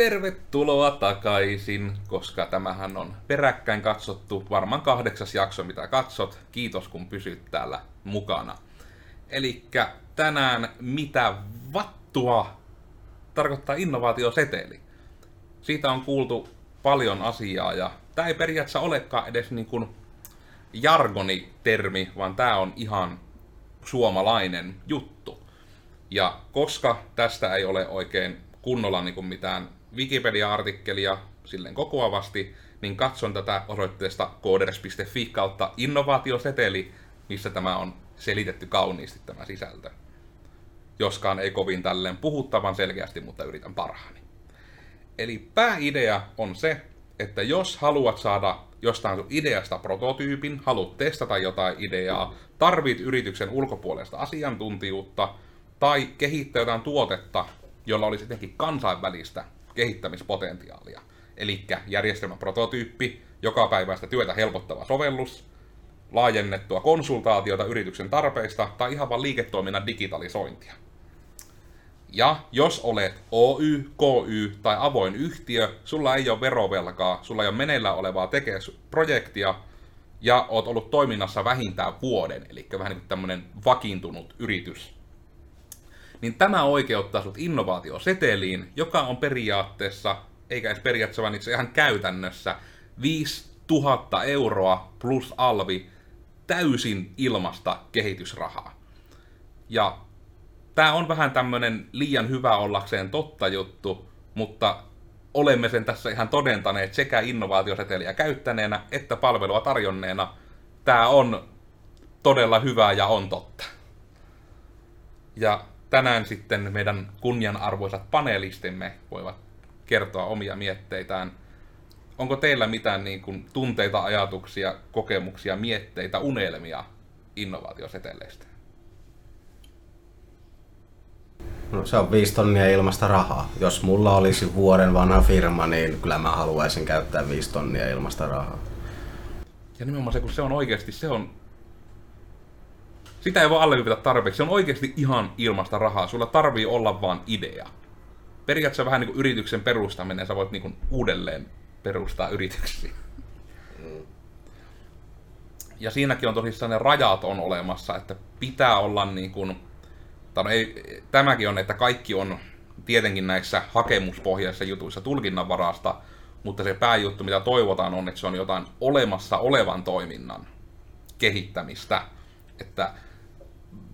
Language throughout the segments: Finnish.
Tervetuloa takaisin, koska tämähän on peräkkäin katsottu varmaan kahdeksas jakso, mitä katsot. Kiitos kun pysyt täällä mukana. Eli tänään mitä vattua tarkoittaa innovaatioseteli. Siitä on kuultu paljon asiaa ja tämä ei periaatteessa olekaan edes niin kuin jargonitermi, vaan tämä on ihan suomalainen juttu. Ja koska tästä ei ole oikein kunnolla niin kuin mitään Wikipedia-artikkelia silleen kokoavasti, niin katson tätä osoitteesta coders.fi kautta innovaatioseteli, missä tämä on selitetty kauniisti tämä sisältö. Joskaan ei kovin tälleen puhuttavan selkeästi, mutta yritän parhaani. Eli pääidea on se, että jos haluat saada jostain sun ideasta prototyypin, haluat testata jotain ideaa, tarvit yrityksen ulkopuolesta asiantuntijuutta tai kehittää jotain tuotetta, jolla olisi jotenkin kansainvälistä kehittämispotentiaalia. Eli järjestelmän prototyyppi, joka päiväistä työtä helpottava sovellus, laajennettua konsultaatiota yrityksen tarpeista tai ihan vain liiketoiminnan digitalisointia. Ja jos olet Oy, KY tai avoin yhtiö, sulla ei ole verovelkaa, sulla ei ole meneillään olevaa tekes-projektia ja oot ollut toiminnassa vähintään vuoden, eli vähän niin kuin tämmöinen vakiintunut yritys, niin tämä oikeuttaa sut innovaatioseteliin, joka on periaatteessa, eikä edes periaatteessa, vaan itse ihan käytännössä, 5000 euroa plus alvi täysin ilmasta kehitysrahaa. Ja tämä on vähän tämmönen liian hyvä ollakseen totta juttu, mutta olemme sen tässä ihan todentaneet sekä innovaatioseteliä käyttäneenä että palvelua tarjonneena. Tämä on todella hyvää ja on totta. Ja tänään sitten meidän kunnianarvoisat panelistimme voivat kertoa omia mietteitään. Onko teillä mitään niin kuin, tunteita, ajatuksia, kokemuksia, mietteitä, unelmia innovaatioseteleistä? No, se on viisi tonnia ilmasta rahaa. Jos mulla olisi vuoden vanha firma, niin kyllä mä haluaisin käyttää viisi tonnia ilmasta rahaa. Ja nimenomaan se, kun se on oikeasti, se on sitä ei voi alleviivata tarpeeksi. Se on oikeasti ihan ilmasta rahaa. Sulla tarvii olla vaan idea. Periaatteessa vähän niin kuin yrityksen perustaminen. Sä voit niin kuin uudelleen perustaa yrityksiä. Ja siinäkin on tosissaan ne rajat on olemassa, että pitää olla niin kuin, tai no ei, tämäkin on, että kaikki on tietenkin näissä hakemuspohjaisissa jutuissa tulkinnanvarasta, mutta se pääjuttu, mitä toivotaan, on, että se on jotain olemassa olevan toiminnan kehittämistä. Että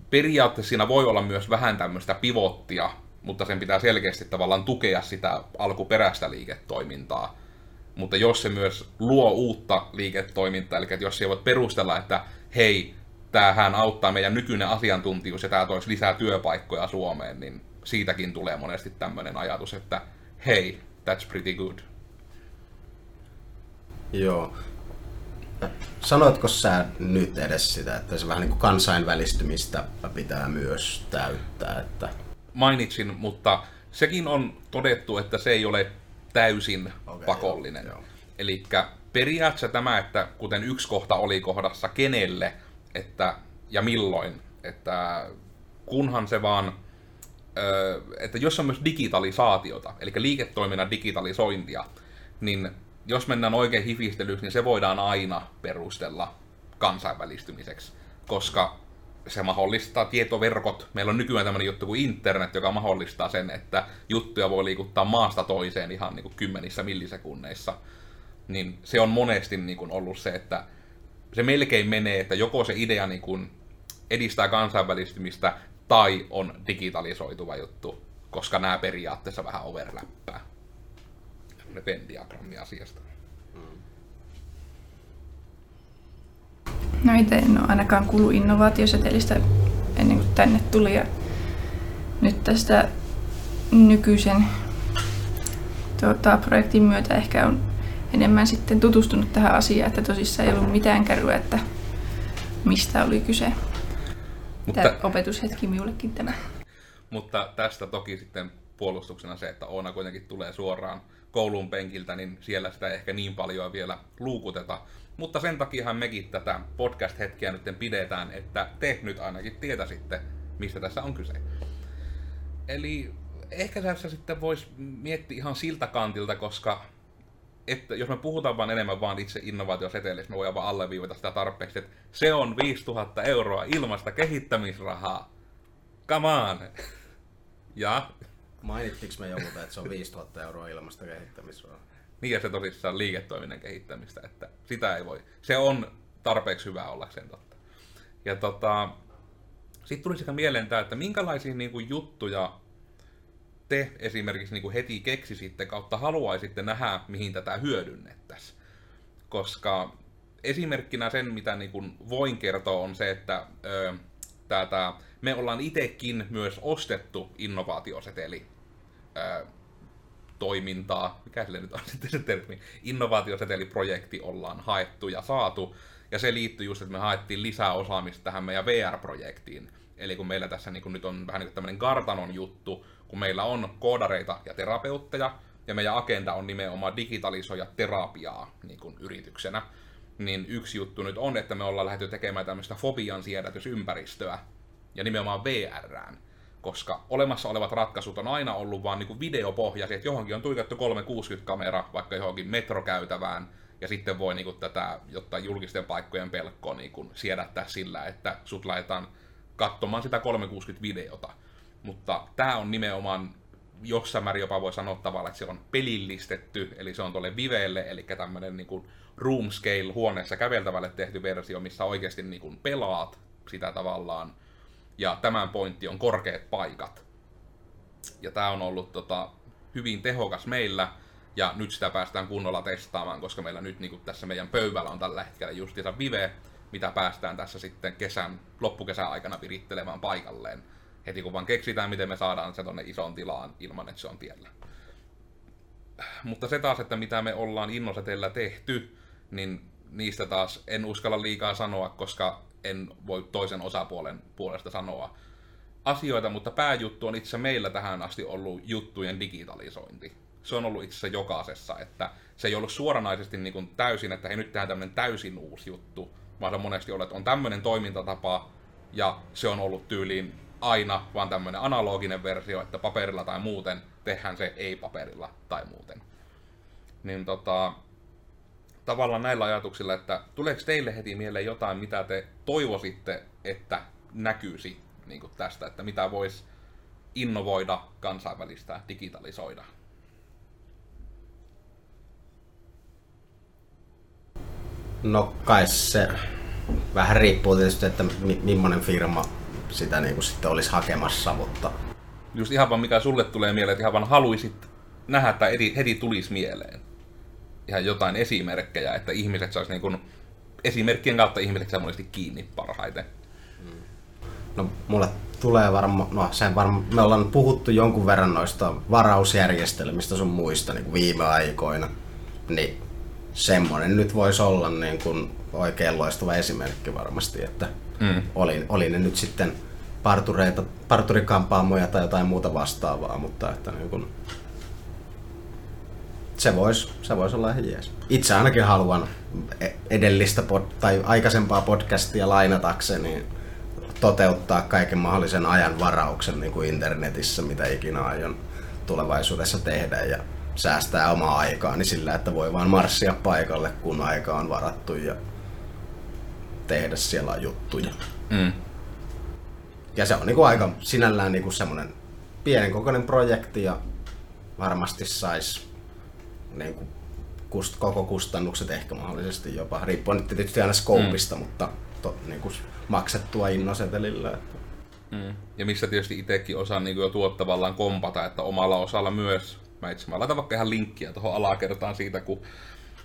periaatteessa siinä voi olla myös vähän tämmöistä pivottia, mutta sen pitää selkeästi tavallaan tukea sitä alkuperäistä liiketoimintaa. Mutta jos se myös luo uutta liiketoimintaa, eli jos se voi perustella, että hei, tämähän auttaa meidän nykyinen asiantuntijuus ja tämä toisi lisää työpaikkoja Suomeen, niin siitäkin tulee monesti tämmöinen ajatus, että hei, that's pretty good. Joo. Sanoitko sä nyt edes sitä, että se vähän niin kuin kansainvälistymistä pitää myös täyttää? Että... Mainitsin, mutta sekin on todettu, että se ei ole täysin okay, pakollinen. Eli periaatteessa tämä, että kuten yksi kohta oli kohdassa kenelle että, ja milloin, että kunhan se vaan, että jos on myös digitalisaatiota, eli liiketoiminnan digitalisointia, niin jos mennään oikein hifistelyksi, niin se voidaan aina perustella kansainvälistymiseksi, koska se mahdollistaa tietoverkot. Meillä on nykyään tämmöinen juttu kuin internet, joka mahdollistaa sen, että juttuja voi liikuttaa maasta toiseen ihan niin kuin kymmenissä millisekunneissa. Niin se on monesti niin kuin ollut se, että se melkein menee, että joko se idea niin kuin edistää kansainvälistymistä tai on digitalisoituva juttu, koska nämä periaatteessa vähän overlappaa tämmöinen Venn asiasta. No itse en ole ainakaan kuullut innovaatiosetelistä ennen kuin tänne tuli. Ja nyt tästä nykyisen tuota, projektin myötä ehkä on enemmän sitten tutustunut tähän asiaan, että tosissaan ei ollut mitään kärryä, että mistä oli kyse. Mutta, tämä opetushetki minullekin tämä. Mutta tästä toki sitten puolustuksena se, että Oona kuitenkin tulee suoraan koulun penkiltä, niin siellä sitä ei ehkä niin paljon vielä luukuteta. Mutta sen takiahan mekin tätä podcast-hetkeä nyt pidetään, että te nyt ainakin tietäisitte, mistä tässä on kyse. Eli ehkä tässä sitten voisi miettiä ihan siltä kantilta, koska että jos me puhutaan vaan enemmän vaan itse innovaatioseteleistä, me voidaan vaan alleviivata sitä tarpeeksi, että se on 5000 euroa ilmasta kehittämisrahaa. Come on! Ja Mainittiinko me joku, että se on 5000 euroa ilmasta kehittämisrahaa? niin ja se tosissaan liiketoiminnan kehittämistä, että sitä ei voi. Se on tarpeeksi hyvä ollakseen totta. Ja tota, sitten tuli sekä mieleen tämä, että minkälaisia niin kuin, juttuja te esimerkiksi niin kuin heti keksisitte kautta haluaisitte nähdä, mihin tätä hyödynnettäisiin. Koska esimerkkinä sen, mitä niin kuin voin kertoa, on se, että ö, tätä, me ollaan itsekin myös ostettu innovaatioseteli toimintaa, mikä sille nyt on sitten se termi, innovaatioseteliprojekti ollaan haettu ja saatu, ja se liittyy just, että me haettiin lisää osaamista tähän meidän VR-projektiin. Eli kun meillä tässä niin kun nyt on vähän niin kuin tämmöinen kartanon juttu, kun meillä on koodareita ja terapeutteja, ja meidän agenda on nimenomaan digitalisoida terapiaa niin kuin yrityksenä, niin yksi juttu nyt on, että me ollaan lähdetty tekemään tämmöistä fobian siedätysympäristöä, ja nimenomaan VRään, koska olemassa olevat ratkaisut on aina ollut vaan niin videopohjaisia, että johonkin on tuitettu 360-kamera vaikka johonkin metrokäytävään, ja sitten voi niin kuin tätä jotta julkisten paikkojen pelkkoa niin kuin siedättää sillä, että sut laitetaan katsomaan sitä 360-videota. Mutta tämä on nimenomaan jossain määrin jopa voi sanoa tavallaan, että se on pelillistetty, eli se on tuolle Vivelle, eli tämmöinen niin kuin room scale huoneessa käveltävälle tehty versio, missä oikeasti niin kuin pelaat sitä tavallaan. Ja tämän pointti on korkeat paikat. Ja tämä on ollut tota, hyvin tehokas meillä, ja nyt sitä päästään kunnolla testaamaan, koska meillä nyt niin tässä meidän pöydällä on tällä hetkellä justiinsa Vive, mitä päästään tässä sitten kesän, loppukesän aikana virittelemään paikalleen. Heti kun vaan keksitään, miten me saadaan se tonne isoon tilaan ilman, että se on tiellä. Mutta se taas, että mitä me ollaan Innosetellä tehty, niin niistä taas en uskalla liikaa sanoa, koska en voi toisen osapuolen puolesta sanoa asioita, mutta pääjuttu on itse meillä tähän asti ollut juttujen digitalisointi. Se on ollut itse jokaisessa, että se ei ollut suoranaisesti niin kuin täysin, että hei nyt tehdään tämmöinen täysin uusi juttu, vaan se monesti ollut, että on tämmöinen toimintatapa, ja se on ollut tyyliin aina vaan tämmöinen analoginen versio, että paperilla tai muuten tehdään se ei-paperilla tai muuten. Niin tota, tavallaan näillä ajatuksilla, että tuleeko teille heti mieleen jotain, mitä te toivoisitte, että näkyisi niin kuin tästä, että mitä voisi innovoida, kansainvälistä, digitalisoida? No kai se vähän riippuu tietysti, että mi- millainen firma sitä niin kuin sitten olisi hakemassa, mutta Just ihan vaan mikä sulle tulee mieleen, että ihan vaan haluisit nähdä tai heti, heti tulisi mieleen. Ihan jotain esimerkkejä, että ihmiset saisi niin kuin, esimerkkien kautta ihmiset saa monesti kiinni parhaiten. no mulle tulee varmaan, no sen varma, me ollaan puhuttu jonkun verran noista varausjärjestelmistä sun muista niin kuin viime aikoina, niin semmoinen nyt voisi olla niin kuin oikein loistava esimerkki varmasti, että Mm. oli, oli ne nyt sitten partureita, parturikampaamoja tai jotain muuta vastaavaa, mutta että niin kuin, se voisi se vois olla ihan jees. Itse ainakin haluan e- edellistä pod, tai aikaisempaa podcastia lainatakseni toteuttaa kaiken mahdollisen ajan varauksen niin kuin internetissä, mitä ikinä aion tulevaisuudessa tehdä ja säästää omaa aikaani sillä, että voi vaan marssia paikalle, kun aika on varattu ja tehdä siellä juttuja. Mm. Ja se on niinku aika sinällään niinku semmoinen pienen kokoinen projekti ja varmasti sais niinku kust, koko kustannukset ehkä mahdollisesti jopa, riippuen nyt tietysti aina skoopista, mm. mutta to, niinku maksettua innosetelillä. Että. Mm. Ja missä tietysti itsekin osaan niin jo tuottavallaan kompata, että omalla osalla myös, mä itse mä laitan vaikka ihan linkkiä tuohon alakertaan siitä, kun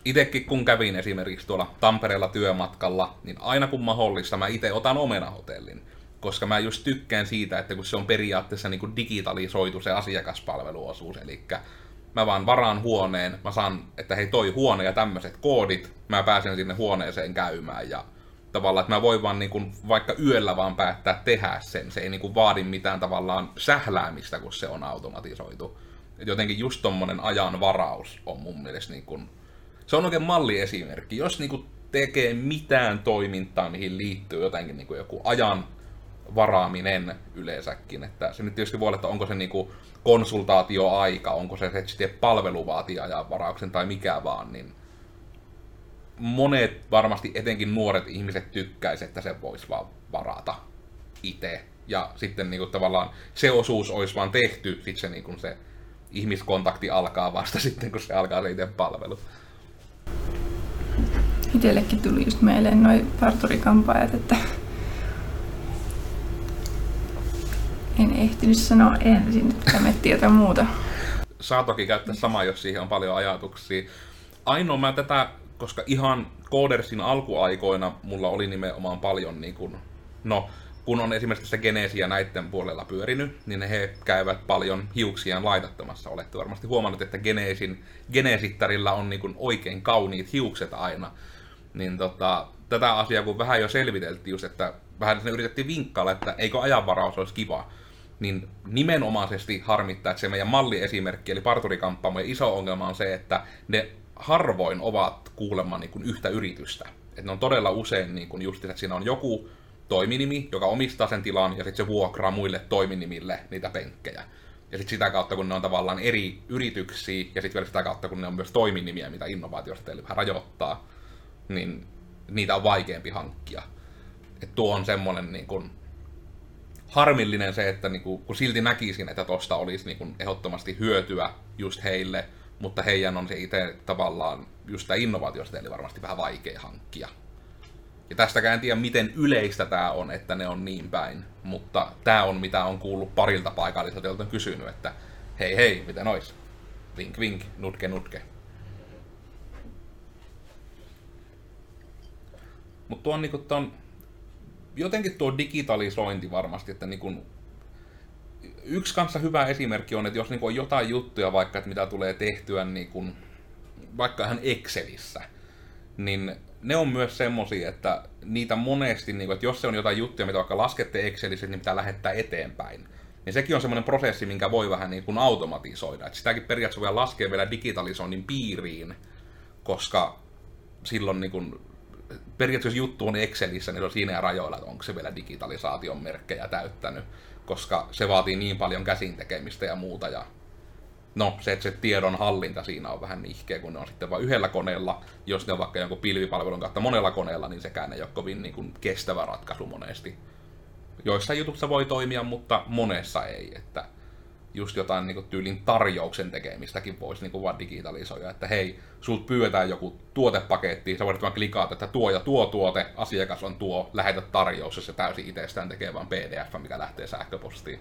itsekin kun kävin esimerkiksi tuolla Tampereella työmatkalla, niin aina kun mahdollista mä itse otan omenahotellin. Koska mä just tykkään siitä, että kun se on periaatteessa niin kuin digitalisoitu se asiakaspalveluosuus, eli mä vaan varaan huoneen, mä saan, että hei toi huone ja tämmöiset koodit, mä pääsen sinne huoneeseen käymään ja tavallaan, että mä voin vaan niin kuin, vaikka yöllä vaan päättää tehdä sen, se ei niin kuin vaadi mitään tavallaan sähläämistä, kun se on automatisoitu. Et jotenkin just tommonen ajan varaus on mun mielestä niin kuin, se on oikein malliesimerkki. Jos niin kuin tekee mitään toimintaa, mihin liittyy jotenkin niin kuin joku ajan varaaminen yleensäkin. Että se nyt tietysti voi olla, että onko se niinku konsultaatioaika, onko se sitten palvelu vaatii ajan varauksen tai mikä vaan, niin monet varmasti etenkin nuoret ihmiset tykkäisivät, että se voisi vaan varata itse. Ja sitten niinku tavallaan se osuus olisi vaan tehty, sitten se, niinku se ihmiskontakti alkaa vasta sitten, kun se alkaa se itse palvelu. Itsellekin tuli just mieleen noin parturikampaajat, että en ehtinyt sanoa ensin, että me tietää muuta. Saa toki käyttää samaa, jos siihen on paljon ajatuksia. Ainoa mä tätä, koska ihan Codersin alkuaikoina mulla oli nimenomaan paljon niin kuin, no, kun on esimerkiksi se Genesia näiden puolella pyörinyt, niin he käyvät paljon hiuksiaan laitattamassa. Olette varmasti huomannut, että Genesin, Genesittarilla on niin kuin oikein kauniit hiukset aina. Niin tota, tätä asiaa kun vähän jo selviteltiin just, että vähän yritettiin vinkkailla, että eikö ajanvaraus olisi kiva, niin nimenomaisesti harmittaa, että se meidän malliesimerkki, eli parturikampaamojen iso ongelma on se, että ne harvoin ovat kuulemma niin kuin yhtä yritystä. Että ne on todella usein niin kuin just, että siinä on joku toiminimi, joka omistaa sen tilan, ja sitten se vuokraa muille toiminimille niitä penkkejä. Ja sitten sitä kautta, kun ne on tavallaan eri yrityksiä, ja sitten vielä sitä kautta, kun ne on myös toiminimiä, mitä innovaatiosta teille vähän rajoittaa, niin niitä on vaikeampi hankkia. Et tuo on semmoinen niin kun, harmillinen se, että niin kun, silti näkisin, että tosta olisi niin kun, ehdottomasti hyötyä just heille, mutta heidän on se itse tavallaan just tämä innovaatiosta eli varmasti vähän vaikea hankkia. Ja tästäkään en tiedä, miten yleistä tämä on, että ne on niin päin, mutta tämä on mitä on kuullut parilta paikalliselta, joilta on kysynyt, että hei hei, miten ois? Vink vink, nutke nutke. Mutta tuo on niinku ton, jotenkin tuo digitalisointi varmasti, että niinku, yksi kanssa hyvä esimerkki on, että jos niinku on jotain juttuja vaikka, että mitä tulee tehtyä niinku, vaikka ihan Excelissä, niin ne on myös semmosia, että niitä monesti, niin kuin, että jos se on jotain juttuja, mitä vaikka laskette Excelissä, niin pitää lähettää eteenpäin. Niin sekin on semmoinen prosessi, minkä voi vähän niin kuin automatisoida. Että sitäkin periaatteessa voi laskea vielä digitalisoinnin piiriin, koska silloin niin kuin, periaatteessa juttu on Excelissä, niin on siinä rajoilla, että onko se vielä digitalisaation merkkejä täyttänyt, koska se vaatii niin paljon käsin tekemistä ja muuta, ja no se, että se tiedon hallinta siinä on vähän nihkeä, kun ne on sitten vain yhdellä koneella. Jos ne on vaikka jonkun pilvipalvelun kautta monella koneella, niin sekään ei ole kovin niin kuin kestävä ratkaisu monesti. Joissain jutussa voi toimia, mutta monessa ei. Että just jotain niin kuin tyylin tarjouksen tekemistäkin voisi niin kuin vaan digitalisoida, että hei, sulta pyydetään joku tuotepaketti, sä voit vaan klikata, että tuo ja tuo tuote, asiakas on tuo, lähetä tarjous, ja se täysin itsestään tekee vaan PDF, mikä lähtee sähköpostiin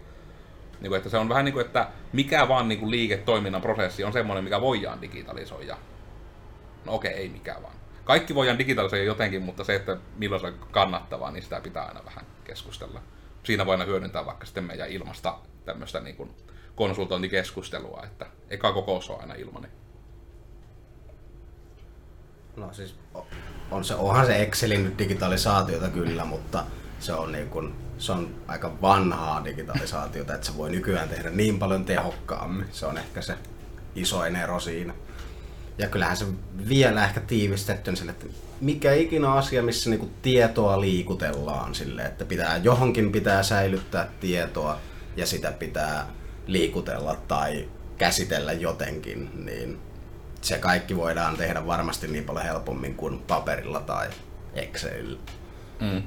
niin kuin, että se on vähän niin kuin, että mikä vaan niin kuin liiketoiminnan prosessi on semmoinen, mikä voidaan digitalisoida. No okei, ei mikä vaan. Kaikki voidaan digitalisoida jotenkin, mutta se, että milloin se on kannattavaa, niin sitä pitää aina vähän keskustella. Siinä voidaan hyödyntää vaikka sitten meidän ilmasta tämmöistä niin kuin konsultointikeskustelua, että eka kokous on aina ilmanen. No siis on se, onhan se Excelin digitalisaatiota kyllä, mutta se on, niin kuin, se on aika vanhaa digitalisaatiota, että se voi nykyään tehdä niin paljon tehokkaammin. Se on ehkä se isoin ero siinä. Ja kyllähän se vielä ehkä tiivistetty sille, että mikä ikinä asia, missä niinku tietoa liikutellaan sille, että pitää, johonkin pitää säilyttää tietoa ja sitä pitää liikutella tai käsitellä jotenkin, niin se kaikki voidaan tehdä varmasti niin paljon helpommin kuin paperilla tai Excelillä. Mm.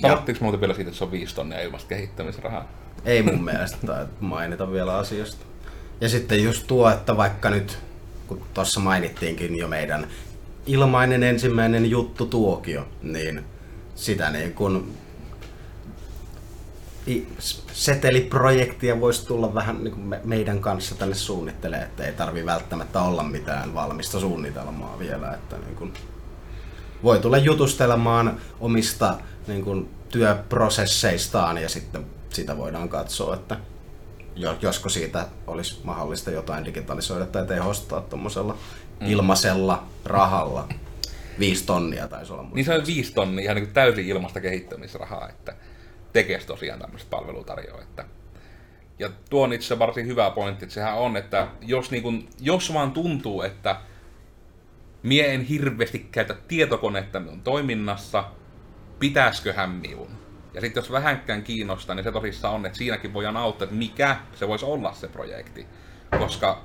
Sanottiinko muuten vielä siitä, että se on 5 tonnia ilmasta kehittämisrahaa? Ei mun mielestä tai mainita vielä asiasta. Ja sitten just tuo, että vaikka nyt, kun tuossa mainittiinkin jo meidän ilmainen ensimmäinen juttu tuokio, niin sitä niin kun seteliprojektia voisi tulla vähän niin kuin meidän kanssa tänne suunnittelee, että ei tarvi välttämättä olla mitään valmista suunnitelmaa vielä, että niin kuin voi tulla jutustelemaan omista niin kuin, työprosesseistaan ja sitten sitä voidaan katsoa, että josko siitä olisi mahdollista jotain digitalisoida tai tehostaa tuommoisella mm. ilmaisella rahalla. Viisi tonnia taisi olla. Niin se on viisi tonnia ihan niin täysin ilmasta kehittämisrahaa, että tekee tosiaan tämmöistä palvelutarjoa. Ja tuo on itse varsin hyvä pointti, että sehän on, että jos, niin kun, jos vaan tuntuu, että mie en hirveästi käytä tietokonetta on toiminnassa, pitäisköhän minun. Ja sitten jos vähänkään kiinnostaa, niin se tosissaan on, että siinäkin voidaan auttaa, että mikä se voisi olla se projekti. Koska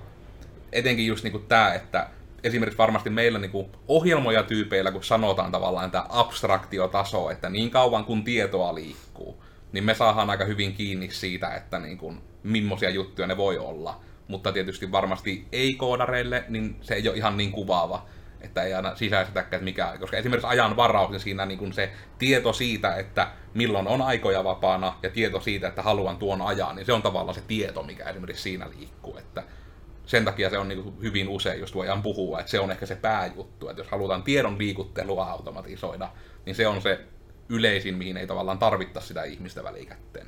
etenkin just niinku tämä, että esimerkiksi varmasti meillä niinku ohjelmoja tyypeillä, kun sanotaan tavallaan tämä abstraktiotaso, että niin kauan kun tietoa liikkuu, niin me saadaan aika hyvin kiinni siitä, että niinku, millaisia juttuja ne voi olla. Mutta tietysti varmasti ei-koodareille, niin se ei ole ihan niin kuvaava että ei aina sisäistetäkään, että mikä, koska esimerkiksi ajan varaus, niin siinä niin kuin se tieto siitä, että milloin on aikoja vapaana ja tieto siitä, että haluan tuon ajan, niin se on tavallaan se tieto, mikä esimerkiksi siinä liikkuu. Että sen takia se on niin kuin hyvin usein, just voidaan puhua, että se on ehkä se pääjuttu, että jos halutaan tiedon liikuttelua automatisoida, niin se on se yleisin, mihin ei tavallaan tarvitta sitä ihmistä välikätteen.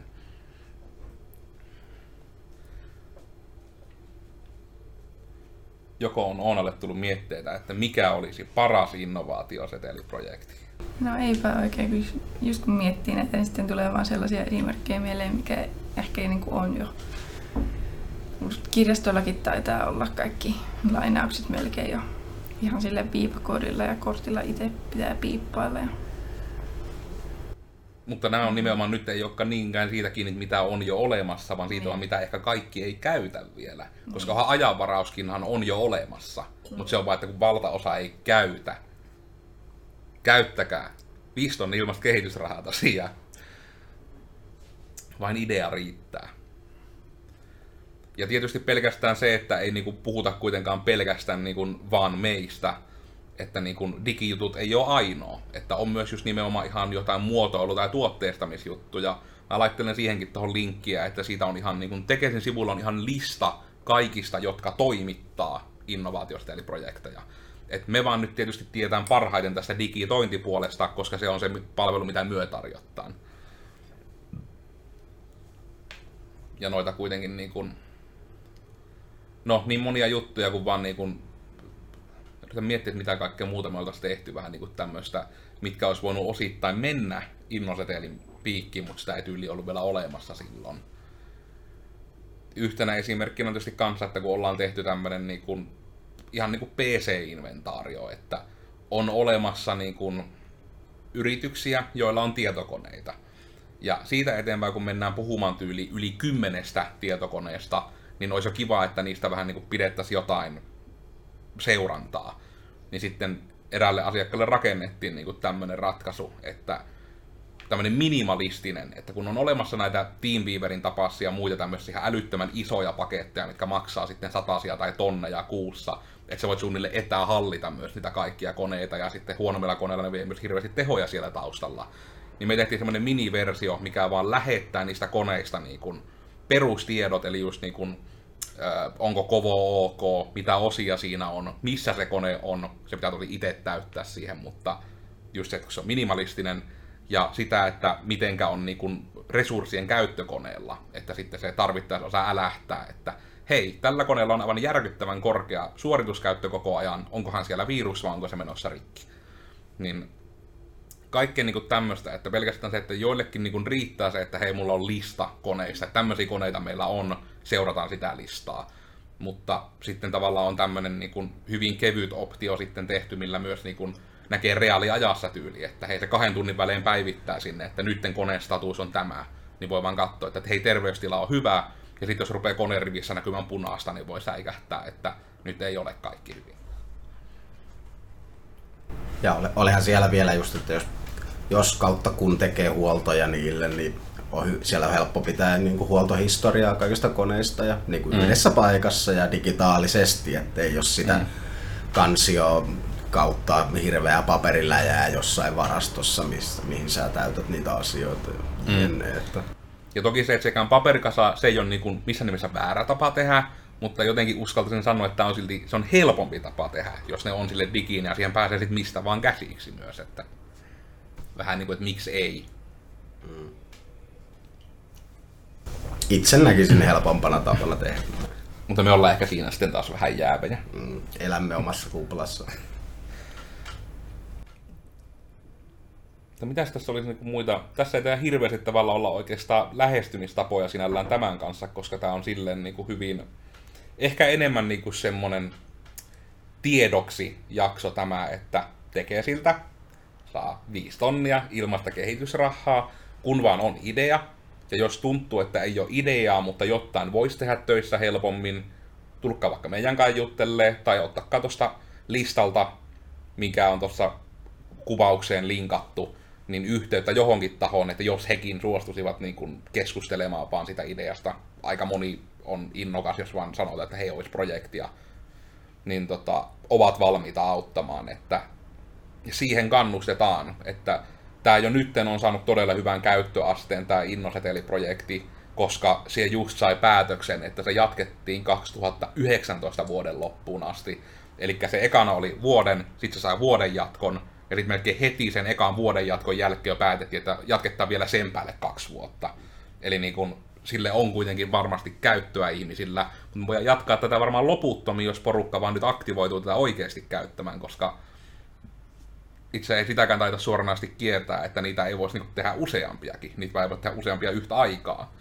joko on Oonalle tullut mietteitä, että mikä olisi paras innovaatioseteliprojekti? No eipä oikein, kun just kun miettii näitä, niin sitten tulee vaan sellaisia esimerkkejä mieleen, mikä ehkä ei niin on jo. Kirjastollakin taitaa olla kaikki lainaukset melkein jo ihan sille piipakoodilla ja kortilla itse pitää piippailla. Ja mutta nämä on nimenomaan nyt ei olekaan niinkään siitä kiinni, mitä on jo olemassa, vaan siitä on, niin. mitä ehkä kaikki ei käytä vielä. Mm. Koska ajanvarauskinhan on jo olemassa, mm. mutta se on vain, että kun valtaosa ei käytä, käyttäkää. 5 tonnia ilmasta kehitysrahaa tosiaan. Vain idea riittää. Ja tietysti pelkästään se, että ei niinku puhuta kuitenkaan pelkästään niinku vaan meistä, että niin kun digijutut ei ole ainoa, että on myös just nimenomaan ihan jotain muotoilu- tai tuotteistamisjuttuja. Mä laittelen siihenkin tuohon linkkiä, että siitä on ihan niin kun Tekesin sivulla on ihan lista kaikista, jotka toimittaa innovaatiosta eli projekteja. Et me vaan nyt tietysti tietään parhaiten tästä digitointipuolesta, koska se on se palvelu, mitä myö tarjottaa. Ja noita kuitenkin niin kun, no niin monia juttuja kuin vaan niin kun yritän miettiä, että mitä kaikkea muuta me oltaisiin tehty vähän niin kuin tämmöistä, mitkä olisi voinut osittain mennä Innosetelin piikkiin, mutta sitä ei tyyli ollut vielä olemassa silloin. Yhtenä esimerkkinä on tietysti kanssa, että kun ollaan tehty tämmöinen niin kuin, ihan niin kuin PC-inventaario, että on olemassa niin kuin yrityksiä, joilla on tietokoneita. Ja siitä eteenpäin, kun mennään puhumaan tyyli yli kymmenestä tietokoneesta, niin olisi jo kiva, että niistä vähän niin kuin pidettäisiin jotain seurantaa niin sitten eräälle asiakkaalle rakennettiin niin tämmöinen ratkaisu, että tämmöinen minimalistinen, että kun on olemassa näitä Teamweaverin tapaisia ja muita tämmöisiä älyttömän isoja paketteja, mitkä maksaa sitten satasia tai tonneja kuussa, että sä voit suunnilleen etähallita myös niitä kaikkia koneita ja sitten huonommilla koneilla ne vie myös hirveästi tehoja siellä taustalla. Niin me tehtiin semmoinen miniversio, mikä vaan lähettää niistä koneista niin kuin perustiedot, eli just niin kuin onko kovo ok, mitä osia siinä on, missä se kone on, se pitää toki itse täyttää siihen, mutta just se, se on minimalistinen, ja sitä, että mitenkä on niin kuin resurssien käyttökoneella, että sitten se tarvittaessa osaa älähtää, että hei, tällä koneella on aivan järkyttävän korkea suorituskäyttö koko ajan, onkohan siellä virus vai onko se menossa rikki. Niin kaikkea niin tämmöistä, että pelkästään se, että joillekin niin riittää se, että hei, mulla on lista koneista, että tämmöisiä koneita meillä on, seurataan sitä listaa. Mutta sitten tavallaan on tämmöinen niin kuin hyvin kevyt optio sitten tehty, millä myös niin kuin näkee reaaliajassa tyyli, että hei se kahden tunnin välein päivittää sinne, että nytten koneen status on tämä, niin voi vaan katsoa, että hei terveystila on hyvä, ja sitten jos rupeaa konerivissä näkymään punaista, niin voi säikähtää, että nyt ei ole kaikki hyvin. Ja ole, olehan siellä vielä just, että jos, jos kautta kun tekee huoltoja niille, niin on, siellä on helppo pitää niin kuin huoltohistoriaa kaikista koneista ja niin kuin mm. yhdessä paikassa ja digitaalisesti, ettei jos sitä mm. kansio kautta hirveää paperilla jää jossain varastossa, missä, mihin sä täytät niitä asioita. Mm. Ennen, että... Ja toki se, että sekään paperikasa, se ei ole niin kuin missään nimessä väärä tapa tehdä, mutta jotenkin uskaltaisin sanoa, että on silti, se on helpompi tapa tehdä, jos ne on sille digiin ja siihen pääsee sitten mistä vaan käsiksi myös, että vähän niin kuin, että miksi ei. Mm itse näkisin helpompana tapana tehdä. Mutta me ollaan ehkä siinä sitten taas vähän jäävejä. Mm, elämme omassa kuplassa. Mitäs tässä olisi niinku muita? Tässä ei tehdä hirveästi tavalla olla oikeastaan lähestymistapoja sinällään tämän kanssa, koska tämä on silleen niinku hyvin, ehkä enemmän niinku semmonen tiedoksi jakso tämä, että tekee siltä saa 5 tonnia ilmasta kehitysrahaa, kun vaan on idea. Ja jos tuntuu, että ei ole ideaa, mutta jotain voisi tehdä töissä helpommin, tulkaa vaikka meidän kanssa juttelee, tai ottakaa tuosta listalta, mikä on tuossa kuvaukseen linkattu, niin yhteyttä johonkin tahoon, että jos hekin suostuisivat niin kuin keskustelemaan vaan sitä ideasta. Aika moni on innokas, jos vaan sanotaan, että he olisi projektia, niin tota, ovat valmiita auttamaan, että siihen kannustetaan, että tämä jo nytten on saanut todella hyvän käyttöasteen tämä Innoseteli-projekti, koska se just sai päätöksen, että se jatkettiin 2019 vuoden loppuun asti. Eli se ekana oli vuoden, sitten se sai vuoden jatkon, ja sitten melkein heti sen ekan vuoden jatkon jälkeen jo päätettiin, että jatketaan vielä sen päälle kaksi vuotta. Eli niin kun, sille on kuitenkin varmasti käyttöä ihmisillä, mutta voidaan jatkaa tätä varmaan loputtomiin, jos porukka vaan nyt aktivoituu tätä oikeasti käyttämään, koska itse ei sitäkään taita suoranaisesti kieltää, että niitä ei voisi niinku tehdä useampiakin. Niitä ei voi tehdä useampia yhtä aikaa.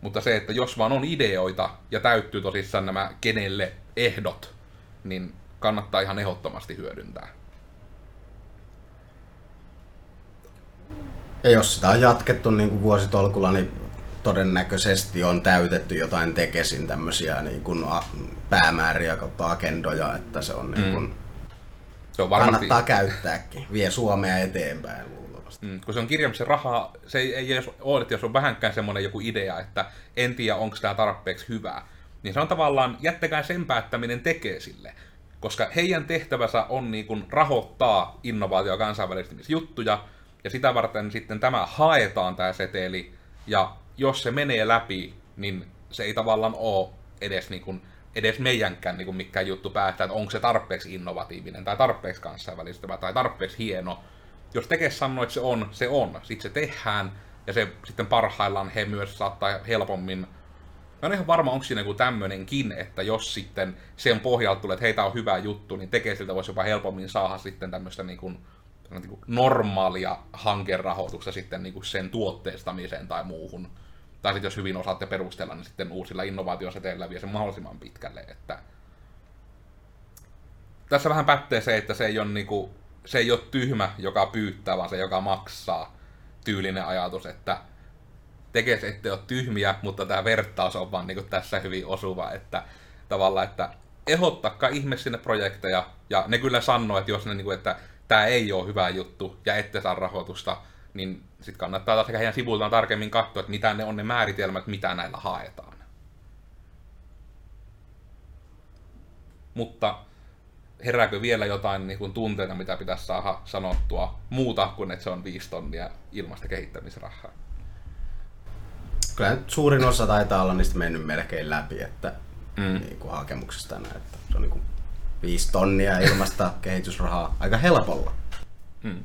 Mutta se, että jos vaan on ideoita ja täyttyy tosissaan nämä kenelle ehdot, niin kannattaa ihan ehdottomasti hyödyntää. Ja jos sitä on jatkettu niin kuin vuositolkulla, niin todennäköisesti on täytetty jotain tekesin tämmöisiä niin kuin päämääriä kautta agendoja, että se on niin kuin, mm. Se on varmasti... kannattaa käyttääkin, vie Suomea eteenpäin luultavasti. Mm, kun se on kirjaamisen rahaa, se ei, ei edes ole, että jos on vähänkään semmoinen joku idea, että en tiedä onko tämä tarpeeksi hyvää, niin se on tavallaan, jättäkää sen päättäminen tekee sille. Koska heidän tehtävänsä on niin kuin rahoittaa innovaatio- ja kansainvälistymisjuttuja, ja sitä varten sitten tämä haetaan tämä seteli, ja jos se menee läpi, niin se ei tavallaan ole edes, niin kuin, edes meidänkään niin kuin mikään juttu päättää, että onko se tarpeeksi innovatiivinen, tai tarpeeksi kansainvälistyvä, tai tarpeeksi hieno. Jos tekee sanoo, että se on, se on. Sitten se tehdään, ja se sitten parhaillaan he myös saattaa helpommin Mä en ihan varma, onko siinä joku tämmöinenkin, että jos sitten sen pohjalta tulee, että heitä on hyvä juttu, niin tekee siltä voisi jopa helpommin saada sitten tämmöistä niin kuin niin kuin normaalia hankerahoitusta sitten niin kuin sen tuotteistamiseen tai muuhun. Tai sitten jos hyvin osaatte perustella, niin sitten uusilla innovaatioseteillä vie sen mahdollisimman pitkälle. Että... Tässä vähän pätee se, että se ei ole, niin kuin, se ei ole tyhmä, joka pyytää, vaan se, joka maksaa. Tyylinen ajatus, että tekee se, ettei ole tyhmiä, mutta tämä vertaus on vaan niin kuin tässä hyvin osuva, että tavallaan, että ehdottakaa ihme sinne projekteja, ja ne kyllä sanoo, että jos ne, niin kuin, että tämä ei ole hyvä juttu ja ette saa rahoitusta, niin sitten kannattaa taas heidän sivuiltaan tarkemmin katsoa, että mitä ne on ne määritelmät, mitä näillä haetaan. Mutta herääkö vielä jotain niin kuin tunteita, mitä pitäisi saada sanottua muuta kuin, että se on viisi tonnia ilmasta kehittämisrahaa? Kyllä suurin osa taitaa olla niistä mennyt melkein läpi, että mm. niin kuin hakemuksesta näin, että se on niin kuin 5 tonnia ilmasta kehitysrahaa aika helpolla. Hmm.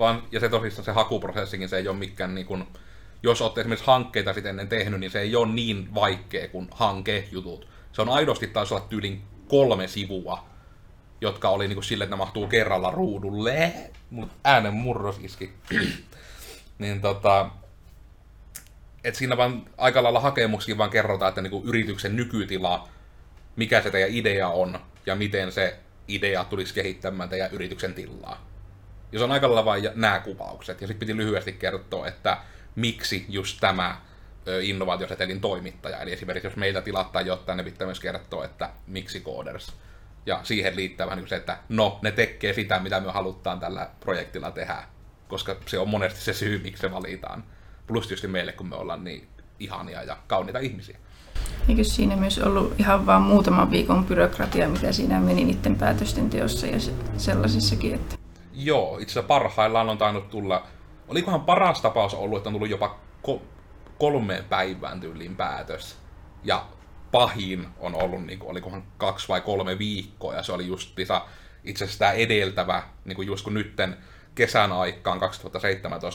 Vaan, ja se tosissaan se hakuprosessikin, se ei ole mikään niin kuin, jos olette esimerkiksi hankkeita sitten ennen tehnyt, niin se ei ole niin vaikea kuin hankejutut. Se on aidosti taisi olla tyylin kolme sivua, jotka oli niin kuin sille, että ne mahtuu kerralla ruudulle. Mun äänen murros iski. niin tota, et siinä vaan aika lailla hakemuksiin vaan kerrotaan, että niin kuin yrityksen nykytila, mikä se teidän idea on, ja miten se idea tulisi kehittämään teidän yrityksen tilaa. Ja se on aika lailla vain nämä kuvaukset. Ja sitten piti lyhyesti kertoa, että miksi just tämä innovaatiosetelin toimittaja. Eli esimerkiksi jos meiltä tilattaa jotain, ne pitää myös kertoa, että miksi Coders. Ja siihen liittää vähän niin se, että no, ne tekee sitä, mitä me halutaan tällä projektilla tehdä. Koska se on monesti se syy, miksi se valitaan. Plus tietysti meille, kun me ollaan niin ihania ja kauniita ihmisiä. Eikö siinä myös ollut ihan vain muutaman viikon byrokratia, mitä siinä meni niiden päätösten teossa ja sellaisissakin? Että... Joo, itse asiassa parhaillaan on tainnut tulla, olikohan paras tapaus ollut, että on tullut jopa ko- kolmeen päivään tyyliin päätös. Ja pahin on ollut, niin kuin, olikohan kaksi vai kolme viikkoa, ja se oli just itse asiassa tämä edeltävä, niin kuin just kun nytten kesän aikaan 2017 oli